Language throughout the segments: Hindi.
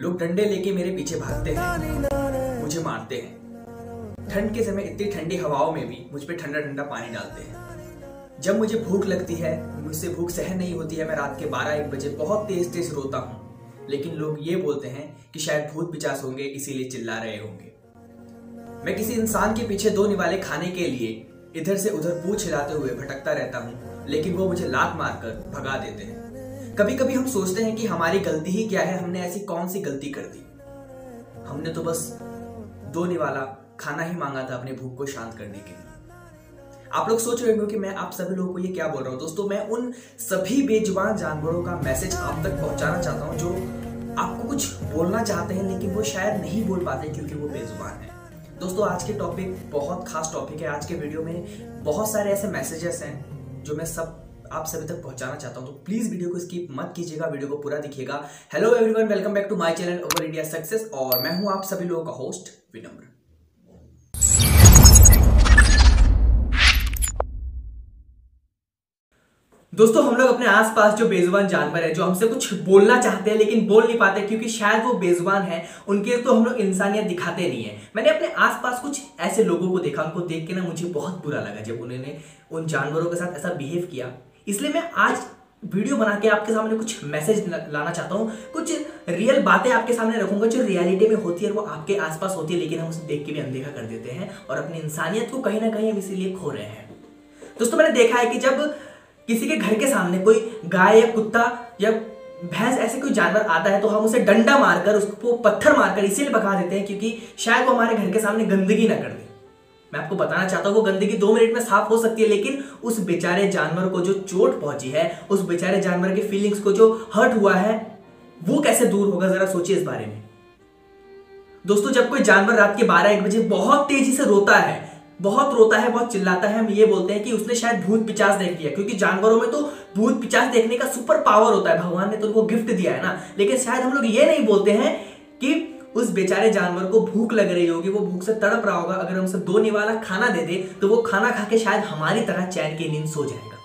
लोग डंडे लेके मेरे पीछे भागते हैं। मुझे मारते हैं। ठंड के समय इतनी ठंडी हवाओं में भी मुझ पे ठंडा ठंडा पानी डालते हैं। जब मुझे भूख लगती है, मुझसे भूख सहन नहीं होती है, मैं रात के बारह एक बजे बहुत तेज तेज रोता हूँ। लेकिन लोग ये बोलते हैं कि शायद भूत पिचास होंगे, इसीलिए चिल्ला रहे होंगे। मैं किसी इंसान के पीछे दो निवाले खाने के लिए इधर से उधर पूछ हिलाते हुए भटकता रहता हूँ, लेकिन वो मुझे लात मारकर भगा देते हैं। कभी कभी हम सोचते हैं कि हमारी गलती ही क्या है, हमने ऐसी कौन सी गलती कर दी? हमने तो बस दो निवाला खाना ही मांगा था अपनी भूख को शांत करने के लिए। आप लोग सोच रहे हो कि मैं आप सभी लोगों को ये क्या बोल रहा हूँ? दोस्तों, मैं उन सभी बेजुबान जानवरों का मैसेज आप तक पहुंचाना चाहता हूँ जो आपको कुछ बोलना चाहते हैं, लेकिन वो शायद नहीं बोल पाते क्योंकि वो बेजुबान है। दोस्तों, आज के टॉपिक बहुत खास टॉपिक है। आज के वीडियो में बहुत सारे ऐसे मैसेजेस हैं जो मैं सब आप सभी तक पहुंचाना चाहता हूँ तो प्लीज़ वीडियो को स्किप मत कीजिएगा वीडियो को पूरा दिखिएगा। Hello everyone welcome back to my channel over India success और मैं हूँ आप सभी लोगों का होस्ट विनम्र। दोस्तों, हम लोग अपने आसपास जो बेजुबान जानवर है, जो हमसे कुछ बोलना चाहते हैं, लेकिन बोल नहीं पाते, क्योंकि शायद वो बेजुबान है, उनके तो हम लोग इंसानियत दिखाते नहीं है। मैंने अपने आसपास कुछ ऐसे लोगों को देखा, उनको देख के ना मुझे बहुत बुरा लगा, जब उन्होंने उन जानवरों के साथ ऐसा बिहेव किया। इसलिए मैं आज वीडियो बना के आपके सामने कुछ मैसेज लाना चाहता हूँ। कुछ रियल बातें आपके सामने रखूँगा जो रियलिटी में होती है वो आपके आसपास होती है, लेकिन हम उसे देख के भी अनदेखा कर देते हैं और अपनी इंसानियत को कहीं ना कहीं हम इसीलिए खो रहे हैं। दोस्तों, मैंने देखा है कि जब किसी के घर के सामने कोई गाय या कुत्ता या भैंस, ऐसे कोई जानवर आता है तो हम उसे डंडा मारकर, उसको पत्थर मारकर, इसीलिए भगा देते हैं क्योंकि शायद वो हमारे घर के सामने गंदगी ना कर दे। मैं आपको बताना चाहता हूँ, वो गंदगी दो मिनट में साफ़ हो सकती है, लेकिन उस बेचारे जानवर को जो चोट पहुँची है, उस बेचारे जानवर के फीलिंग्स को जो हर्ट हुआ है, वो कैसे दूर होगा? जरा सोचिए इस बारे में। दोस्तों, जब कोई जानवर रात के बारह एक बजे बहुत तेज़ी से रोता है, बहुत रोता है, बहुत चिल्लाता है, हम ये बोलते हैं कि उसने शायद भूत पिचास देख लिया क्योंकि जानवरों में तो भूत पिचास देखने का सुपर पावर होता है। भगवान ने तो उनको गिफ्ट दिया है ना, लेकिन शायद हम लोग ये नहीं बोलते हैं कि उस बेचारे जानवर को भूख लग रही होगी, वो भूख से तड़प रहा होगा। अगर हम उसे दो निवाला खाना दे दे तो वो खाना खा के शायद हमारी तरह चैन की नींद सो जाएगा।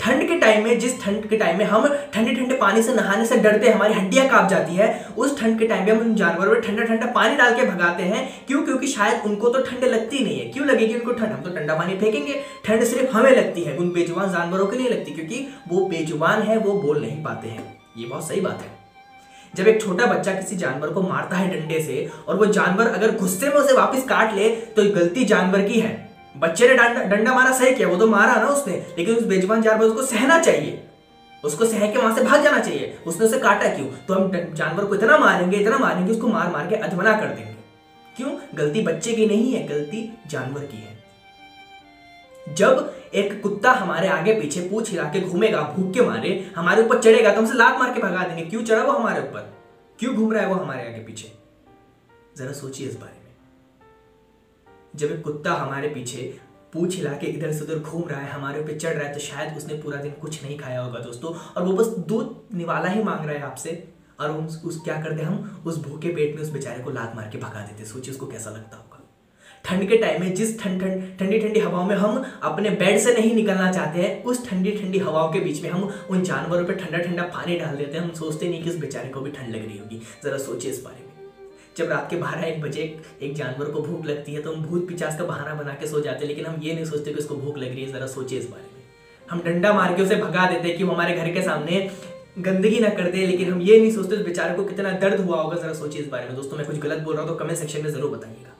ठंड के टाइम में, जिस ठंड के टाइम में हम ठंडे ठंडे पानी से नहाने से डरते हैं, हमारी हड्डियाँ काँप जाती है, उस ठंड के टाइम में हम उन जानवरों में ठंडा ठंडा पानी डाल के भगाते हैं। क्यों? क्योंकि शायद उनको तो ठंड लगती नहीं है। क्यों लगेगी उनको ठंड? हम तो ठंडा पानी फेंकेंगे। ठंड सिर्फ़ हमें लगती है, उन बेजुबान जानवरों के नहीं लगती, क्योंकि वो बेजुबान है, वो बोल नहीं पाते हैं। ये बहुत सही बात है। जब एक छोटा बच्चा किसी जानवर को मारता है डंडे से और वो जानवर अगर गुस्से में उसे वापस काट ले तो गलती जानवर की है। बच्चे ने डंडा मारा, सही किया, वो तो मारा ना उसने, लेकिन उस बेजबान जानवर उसको सहना चाहिए। उसको सह के वहाँ से भाग जाना चाहिए। उसने उसे काटा क्यों? तो हम जानवर को इतना मारेंगे इतना मारेंगे उसको मार मार के अधमना कर देंगे। क्यों? गलती बच्चे की नहीं है, गलती जानवर की है। जब एक कुत्ता हमारे आगे पीछे पूछ हिला के घूमेगा भूख के मारे हमारे ऊपर चढ़ेगा तो हमसे लात मार के भगा देंगे। क्यों चढ़ा वो हमारे ऊपर? क्यों घूम रहा है वो हमारे आगे पीछे? जरा सोचिए इस बारे में। जब एक कुत्ता हमारे पीछे पूछ हिला के इधर से उधर घूम रहा है हमारे ऊपर चढ़ रहा है तो शायद उसने पूरा दिन कुछ नहीं खाया होगा दोस्तों। और वो बस दूध निवाला ही मांग रहा है आपसे। और उस, क्या करते हम? उस भूखे पेट में उस बेचारे को लात मार के भगा देते। सोचिए उसको कैसा लगता होगा। ठंड के टाइम में जिस ठंड ठंड, ठंडी ठंडी हवाओं में हम अपने बेड से नहीं निकलना चाहते हैं, उस ठंडी ठंडी हवाओं के बीच में हम उन जानवरों पर ठंडा ठंडा पानी डाल देते हैं। हम सोचते नहीं कि उस बेचारे को भी ठंड लग रही होगी। जरा सोचिए इस बारे में। जब रात के बारह एक बजे एक जानवर को भूख लगती है तो हम भूत पिचास का बहाना बना के सो जाते हैं, लेकिन हम ये नहीं सोचते कि उसको भूख लग रही है। जरा सोचिए इस बारे में। हम डंडा मार के उसे भगा देते हैं कि वो हमारे घर के सामने गंदगी ना कर दे, लेकिन हम ये नहीं सोचते उस बेचारे को कितना दर्द हुआ होगा। जरा सोचिए इस बारे में। दोस्तों, मैं कुछ गलत बोल रहा हूँ तो कमेंट सेक्शन में ज़रूर बताइएगा।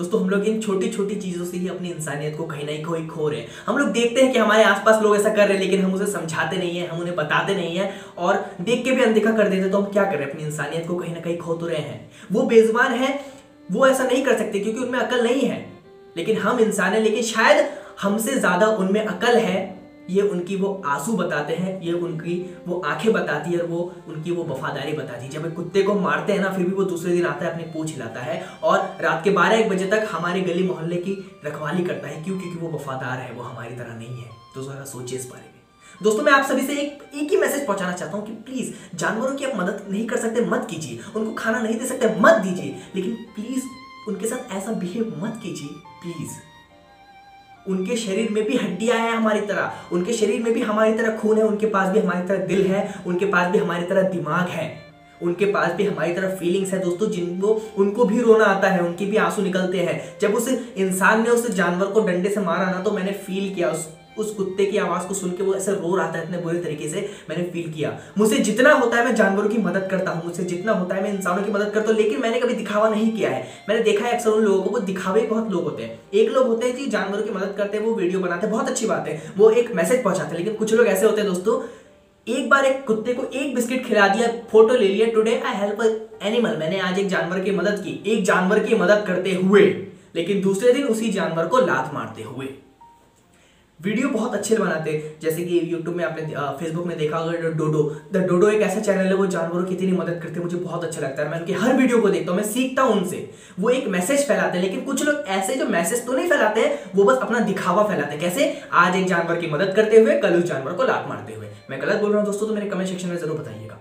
दोस्तों, हम लोग इन छोटी छोटी चीज़ों से ही अपनी इंसानियत को कहीं ना कहीं खो रहे हैं। हम लोग देखते हैं कि हमारे आसपास लोग ऐसा कर रहे हैं, लेकिन हम उसे समझाते नहीं है, हम उन्हें बताते नहीं है, और देख के भी अनदेखा कर देते तो हम क्या कर रहे हैं? अपनी इंसानियत को कहीं ना कहीं खो तो रहे हैं। वो बेजबान है, वो ऐसा नहीं कर सकते, क्योंकि उनमें अकल नहीं है। लेकिन हम इंसान है, लेकिन शायद हमसे ज़्यादा उनमें अकल है। ये उनकी वो आँसू बताते हैं, ये उनकी वो आँखें बताती है और वो उनकी वो वफादारी बताती है। जब कुत्ते को मारते हैं ना, फिर भी वो दूसरे दिन आता है, अपनी पूछ हिलाता है और रात के बारह एक बजे तक हमारे गली मोहल्ले की रखवाली करता है क्यों? क्योंकि वो वफादार है, वो हमारी तरह नहीं है। तो जरा सोचिए इस बारे में। दोस्तों, मैं आप सभी से एक एक ही मैसेज पहुंचाना चाहता हूँ कि प्लीज़, जानवरों की आप मदद नहीं कर सकते, मत कीजिए। उनको खाना नहीं दे सकते, मत दीजिए। लेकिन प्लीज़, उनके साथ ऐसा बिहेव मत कीजिए, प्लीज़। उनके शरीर में भी हड्डियाँ हैं हमारी तरह। उनके शरीर में भी हमारी तरह खून है, उनके पास भी हमारी तरह दिल है, उनके पास भी हमारी तरह दिमाग है। उनके पास भी हमारी तरह फीलिंग्स है दोस्तों जिनको उनको भी रोना आता है, उनके भी आँसू निकलते हैं। जब उस इंसान ने उस जानवर को डंडे से मारा ना तो मैंने फील किया उस उस कुत्ते की आवाज़ को सुन के वो ऐसे रो रहा था इतने बुरे तरीके से, मैंने फील किया। मुझसे जितना होता है मैं जानवरों की मदद करता हूँ, मुझसे जितना होता है मैं इंसानों की मदद करता हूँ, लेकिन मैंने कभी दिखावा नहीं किया है। मैंने देखा है अक्सर उन लोगों को दिखावे बहुत लोग होते हैं। एक लोग होते हैं कि जानवरों की मदद करते हैं, वो वीडियो बनाते हैं, बहुत अच्छी बात है। वो एक मैसेज पहुंचाते हैं, लेकिन कुछ लोग ऐसे होते हैं दोस्तों, एक बार एक कुत्ते को एक बिस्किट खिला दिया, फ़ोटो ले लिया टुडे आई हेल्प एनिमल मैंने आज एक जानवर की मदद की। एक जानवर की मदद करते हुए, लेकिन दूसरे दिन उसी जानवर को लात मारते हुए। वीडियो बहुत अच्छे बनाते हैं। जैसे कि यूट्यूब में आपने फेसबुक में देखा होगा डोडो। द डोडो एक ऐसा चैनल है, वो जानवरों की इतनी मदद करते हैं, मुझे बहुत अच्छा लगता है। मैं उनकी हर वीडियो को देखता हूँ, मैं सीखता हूँ उनसे। वो एक मैसेज फैलाते हैं, लेकिन कुछ लोग ऐसे जो मैसेज तो नहीं फैलाते हैं वो बस अपना दिखावा फैलाते हैं। कैसे? आज एक जानवर की मदद करते हुए, कल उस जानवर को लात मारते हुए। मैं गलत बोल रहा हूँ दोस्तों तो मेरे कमेंट सेक्शन में ज़रूर बताइएगा।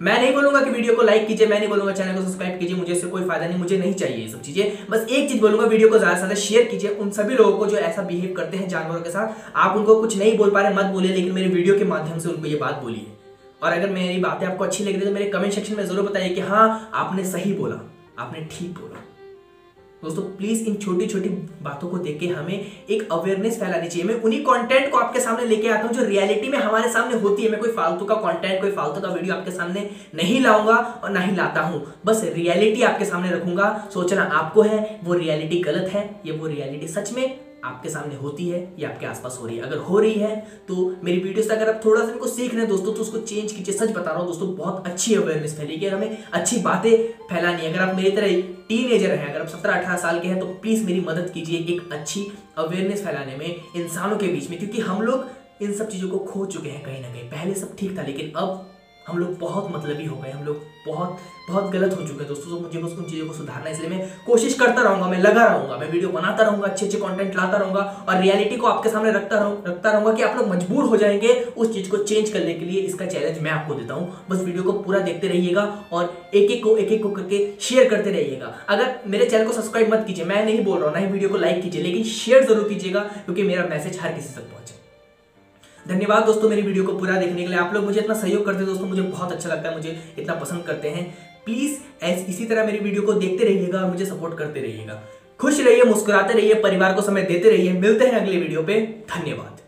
मैं नहीं बोलूँगा कि वीडियो को लाइक कीजिए, मैं नहीं बोलूँगा चैनल को सब्सक्राइब कीजिए, मुझे इससे कोई फ़ायदा नहीं, मुझे नहीं चाहिए ये सब चीज़ें। बस एक चीज़ बोलूँगा, वीडियो को ज़्यादा से ज़्यादा शेयर कीजिए, उन सभी लोगों को जो ऐसा बिहेव करते हैं जानवरों के साथ, आप उनको कुछ नहीं बोल पा रहे, मत बोले लेकिन मेरे वीडियो के माध्यम से उनको ये बात बोलिए। और अगर मेरी बातें आपको अच्छी लग रही है तो मेरे कमेंट सेक्शन में ज़रूर बताइए कि हाँ आपने सही बोला, आपने ठीक बोला। दोस्तों प्लीज़ इन छोटी छोटी बातों को देख के हमें एक अवेयरनेस फैलानी चाहिए। मैं उन्हीं कंटेंट को आपके सामने लेके आता हूँ जो रियलिटी में हमारे सामने होती है। मैं कोई फालतू का कंटेंट कोई फालतू का वीडियो आपके सामने नहीं लाऊँगा और ना ही लाता हूँ। बस रियलिटी आपके सामने रखूँगा। सोचना आपको है, वो रियलिटी गलत है, ये वो रियलिटी सच में आपके सामने होती है या आपके आसपास हो रही है। अगर हो रही है तो मेरी वीडियो से अगर आप थोड़ा सा इनको सीख रहे हैं, दोस्तों तो उसको चेंज कीजिए। सच बता रहा हूँ, दोस्तों, बहुत अच्छी अवेयरनेस फैलेगी और हमें अच्छी बातें फैलानी है। अगर आप मेरी तरह टीन एजर हैं, अगर आप सत्रह अठारह साल के हैं तो प्लीज़ मेरी मदद कीजिए एक अच्छी अवेयरनेस फैलाने में इंसानों के बीच में, क्योंकि हम लोग इन सब चीज़ों को खो चुके हैं कहीं ना कहीं। पहले सब ठीक था, लेकिन अब हम लोग बहुत मतलबी हो गए, हम लोग बहुत बहुत गलत हो चुके हैं दोस्तों। तो मुझे बस उन चीज़ों को सुधारना इसलिए मैं कोशिश करता रहूँगा, मैं लगा रहूँगा, मैं वीडियो बनाता रहूँगा अच्छे अच्छे कंटेंट लाता रहूँगा और रियलिटी को आपके सामने रखता रहूँ, रखता रहूँगा कि आप लोग मजबूर हो जाएँगे उस चीज़ को चेंज करने के लिए। इसका चैलेंज मैं आपको देता हूँ। बस वीडियो को पूरा देखते रहिएगा और एक एक को एक एक को करके शेयर करते रहिएगा। अगर मेरे चैनल को सब्सक्राइब मत कीजिए, मैं नहीं बोल रहा हूँ, ना ही वीडियो को लाइक कीजिए, लेकिन शेयर ज़रूर कीजिएगा, क्योंकि मेरा मैसेज हर किसी तक पहुँचे। धन्यवाद दोस्तों मेरी वीडियो को पूरा देखने के लिए। आप लोग मुझे इतना सहयोग करते हैं दोस्तों, मुझे बहुत अच्छा लगता है, मुझे इतना पसंद करते हैं। प्लीज़ ऐसे इसी तरह मेरी वीडियो को देखते रहिएगा और मुझे सपोर्ट करते रहिएगा। खुश रहिए, मुस्कुराते रहिए, परिवार को समय देते रहिए। मिलते हैं अगले वीडियो पे। धन्यवाद।